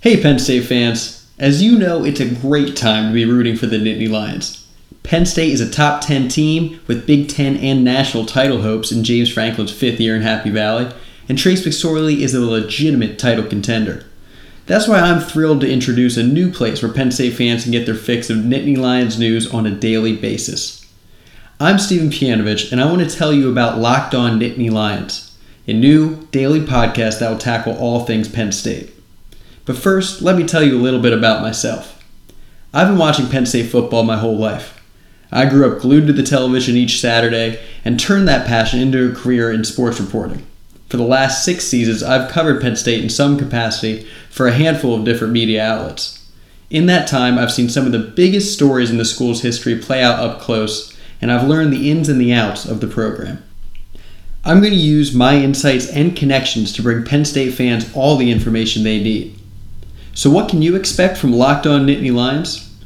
Hey, Penn State fans. As you know, it's a great time to be rooting for the Nittany Lions. Penn State is a top 10 team with Big Ten and national title hopes in James Franklin's fifth year in Happy Valley, and Trace McSorley is a legitimate title contender. That's why I'm thrilled to introduce a new place where Penn State fans can get their fix of Nittany Lions news on a daily basis. I'm Stephen Pianovich, and I want to tell you about Locked On Nittany Lions, a new daily podcast that will tackle all things Penn State. But first, let me tell you a little bit about myself. I've been watching Penn State football my whole life. I grew up glued to the television each Saturday and turned that passion into a career in sports reporting. For the last six seasons, I've covered Penn State in some capacity for a handful of different media outlets. In that time, I've seen some of the biggest stories in the school's history play out up close, and I've learned the ins and the outs of the program. I'm going to use my insights and connections to bring Penn State fans all the information they need. So, what can you expect from Locked On Nittany Lions?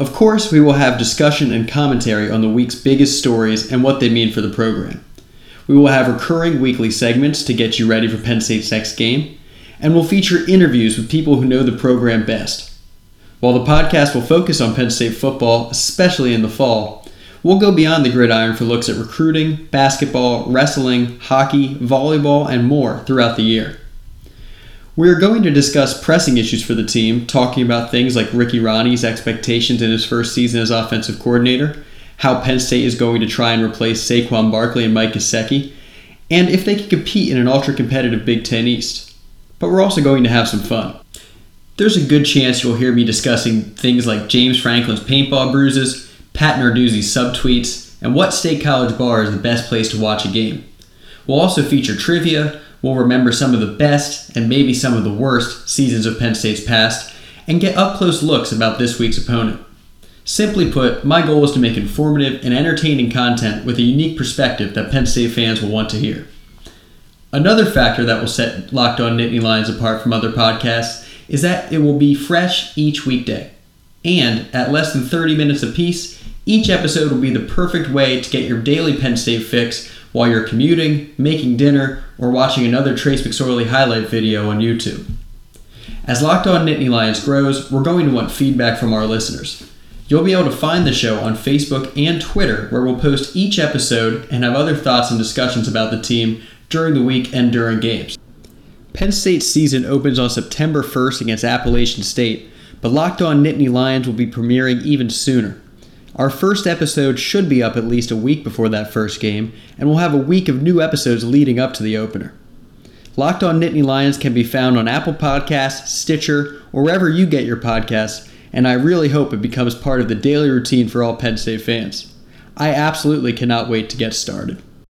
Of course, we will have discussion and commentary on the week's biggest stories and what they mean for the program. We will have recurring weekly segments to get you ready for Penn State's next game, and we'll feature interviews with people who know the program best. While the podcast will focus on Penn State football, especially in the fall, we'll go beyond the gridiron for looks at recruiting, basketball, wrestling, hockey, volleyball, and more throughout the year. We are going to discuss pressing issues for the team, talking about things like Ricky Rahne's expectations in his first season as offensive coordinator, how Penn State is going to try and replace Saquon Barkley and Mike Gesicki, and if they can compete in an ultra competitive Big Ten East. But we're also going to have some fun. There's a good chance you'll hear me discussing things like James Franklin's paintball bruises, Pat Narduzzi's subtweets, and what State College bar is the best place to watch a game. We'll also feature trivia, We'll remember some of the best and maybe some of the worst seasons of Penn State's past and get up close looks about this week's opponent. Simply put, my goal is to make informative and entertaining content with a unique perspective that Penn State fans will want to hear. Another factor that will set Locked On Nittany Lions apart from other podcasts is that it will be fresh each weekday. And at less than 30 minutes apiece, each episode will be the perfect way to get your daily Penn State fix while you're commuting, making dinner, or watching another Trace McSorley highlight video on YouTube. As Locked On Nittany Lions grows, we're going to want feedback from our listeners. You'll be able to find the show on Facebook and Twitter, where we'll post each episode and have other thoughts and discussions about the team during the week and during games. Penn State's season opens on September 1st against Appalachian State, but Locked On Nittany Lions will be premiering even sooner. Our first episode should be up at least a week before that first game, and we'll have a week of new episodes leading up to the opener. Locked on Nittany Lions can be found on Apple Podcasts, Stitcher, or wherever you get your podcasts, and I really hope it becomes part of the daily routine for all Penn State fans. I absolutely cannot wait to get started.